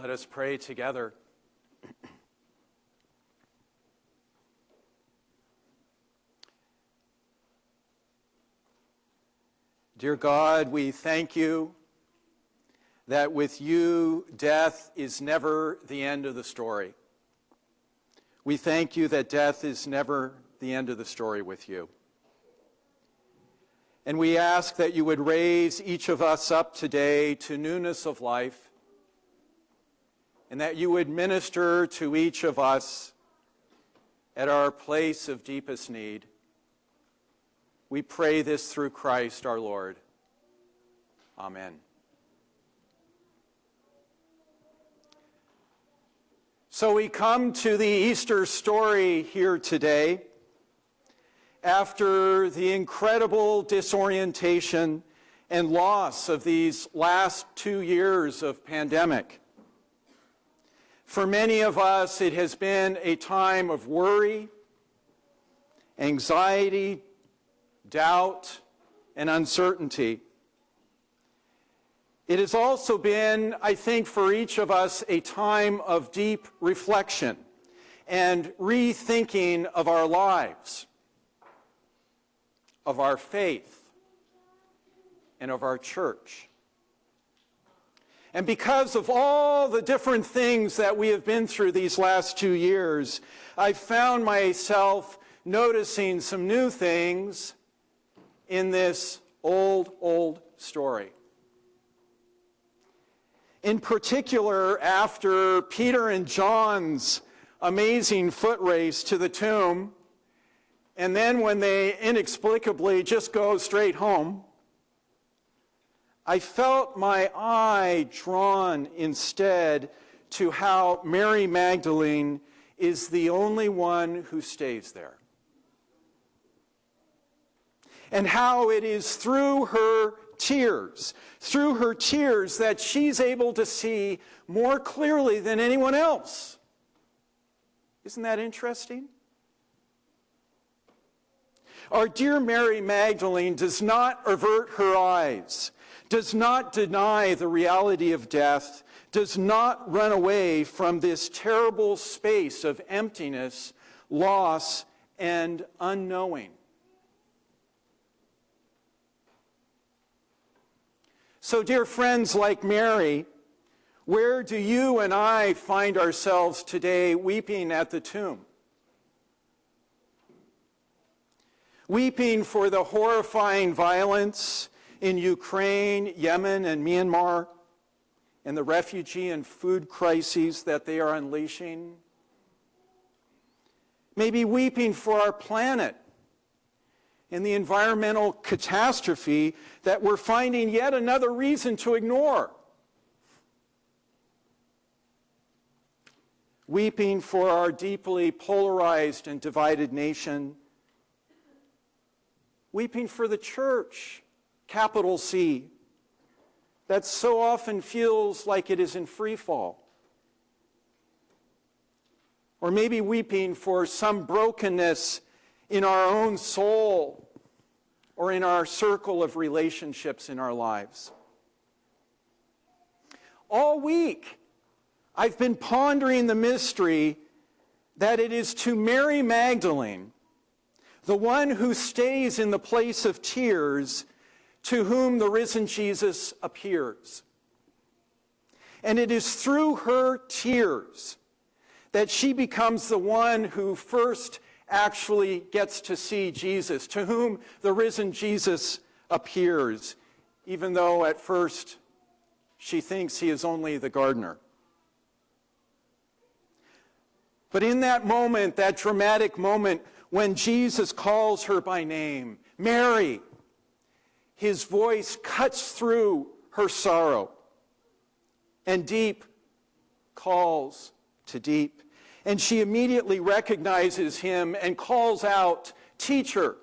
Let us pray together. Dear God, we thank you that with you, death is never the end of the story. We thank you that death is never the end of the story with you. And we ask that you would raise each of us up today to newness of life, and that you would minister to each of us at our place of deepest need. We pray this through Christ our Lord. Amen. So we come to the Easter story here today after the incredible disorientation and loss of these last two years of pandemic. For many of us, it has been a time of worry, anxiety, doubt, and uncertainty. It has also been, I think, for each of us, a time of deep reflection and rethinking of our lives of our faith and of our church. And because of all the different things that we have been through these last two years, I found myself noticing some new things in this old, old story. In particular, after Peter and John's amazing foot race to the tomb, and then when they inexplicably just go straight home, I felt my eye drawn instead to how Mary Magdalene is the only one who stays there. And how it is through her tears, through her tears, that she's able to see more clearly than anyone else. Isn't that interesting? Our dear Mary Magdalene does not avert her eyes, does not deny the reality of death, does not run away from this terrible space of emptiness, loss, and unknowing. So, dear friends like Mary, where do you and I find ourselves today weeping at the tomb? Weeping for the horrifying violence in Ukraine, Yemen, and Myanmar, and the refugee and food crises that they are unleashing. Maybe weeping for our planet and the environmental catastrophe that we're finding yet another reason to ignore. Weeping for our deeply polarized and divided nation weeping for the church, capital C, that so often feels like it is in free fall. Or maybe weeping for some brokenness in our own soul or in our circle of relationships in our lives. All week, I've been pondering the mystery that it is to Mary Magdalene the one who stays in the place of tears, to whom the risen Jesus appears. And it is through her tears that she becomes the one who first actually gets to see Jesus, to whom the risen Jesus appears, even though at first she thinks he is only the gardener. But in that moment, that dramatic moment, when Jesus calls her by name, Mary, his voice cuts through her sorrow, and deep calls to deep. And she immediately recognizes him and calls out, Teacher.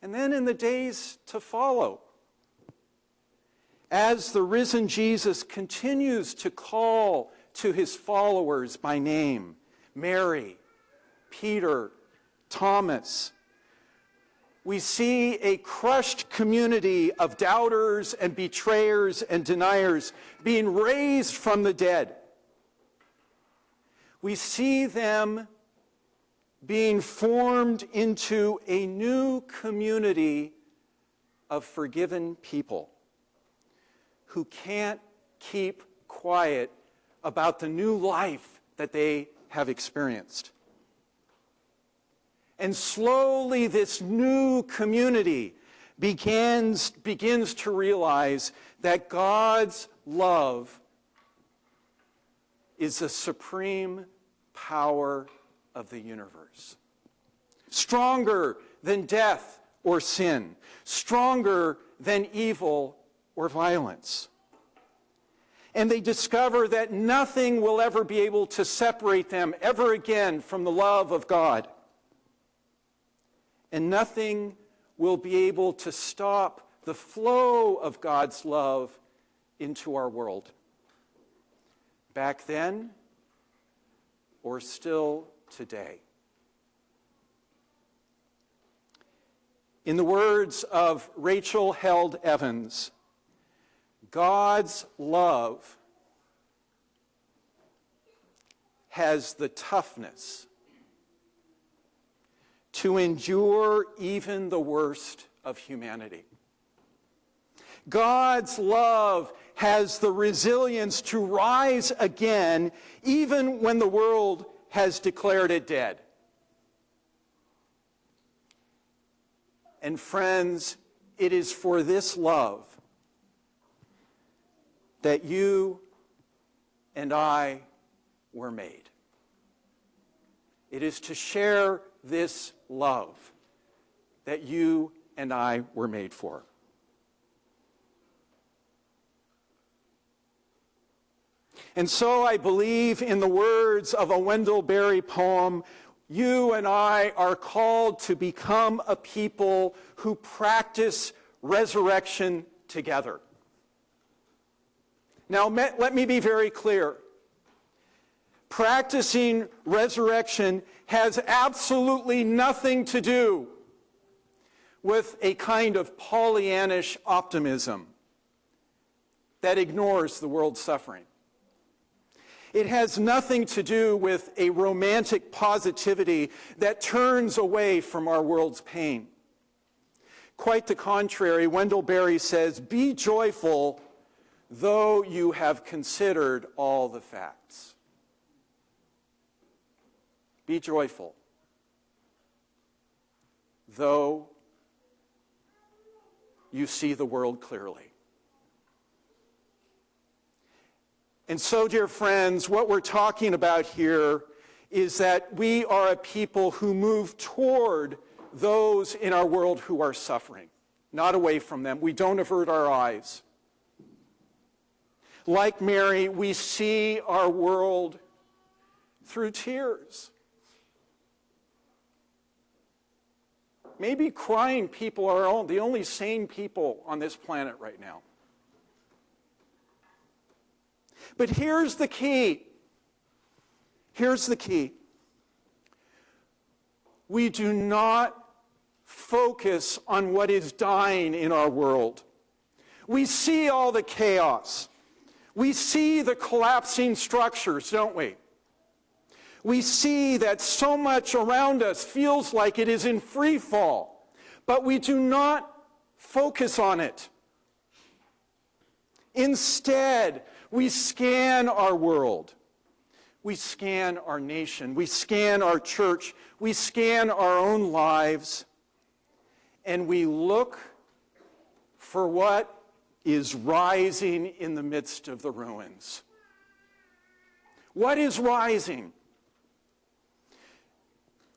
And then in the days to follow, as the risen Jesus continues to call to his followers by name Mary, Peter, Thomas. we see a crushed community of doubters and betrayers and deniers being raised from the dead. We see them being formed into a new community of forgiven people who can't keep quiet about the new life that they have experienced. And slowly, this new community begins, begins to realize that God's love is the supreme power of the universe. Stronger than death or sin, stronger than evil or violence. And they discover that nothing will ever be able to separate them ever again from the love of God. And nothing will be able to stop the flow of God's love into our world. Back then, or still today. In the words of Rachel Held Evans, God's love has the toughness to endure even the worst of humanity. God's love has the resilience to rise again even when the world has declared it dead. And friends, it is for this love that you and I were made. It is to share this love that you and I were made for. And so I believe in the words of a Wendell Berry poem you and I are called to become a people who practice resurrection together. Now, let me be very clear. Practicing resurrection has absolutely nothing to do with a kind of Pollyannish optimism that ignores the world's suffering. It has nothing to do with a romantic positivity that turns away from our world's pain. Quite the contrary, Wendell Berry says, Be joyful, though you have considered all the facts. Be joyful, though you see the world clearly. And so, dear friends, what we're talking about here is that we are a people who move toward those in our world who are suffering, not away from them. We don't avert our eyes. Like Mary, we see our world through tears. Maybe crying people are the only sane people on this planet right now. But here's the key. Here's the key. We do not focus on what is dying in our world. We see all the chaos. We see the collapsing structures, don't we? We see that so much around us feels like it is in free fall, but we do not focus on it. Instead, we scan our world. We scan our nation. We scan our church. We scan our own lives. And we look for what is rising in the midst of the ruins. What is rising?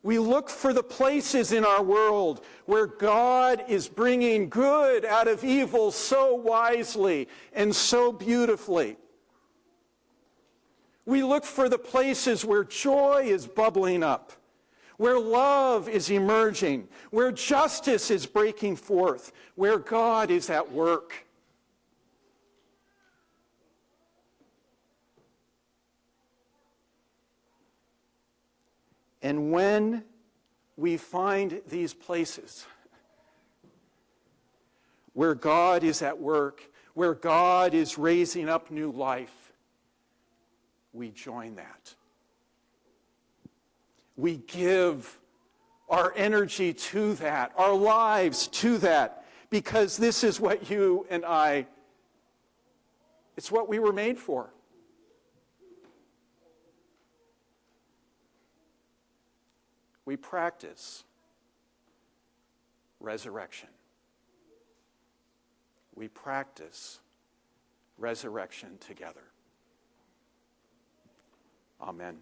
We look for the places in our world where God is bringing good out of evil so wisely and so beautifully. We look for the places where joy is bubbling up, where love is emerging, where justice is breaking forth, where God is at work. And when we find these places, where God is at work, where God is raising up new life, we join that. We give our energy to that, our lives to that, because this is what you and I, it's what we were made for. We practice resurrection. We practice resurrection together. Amen.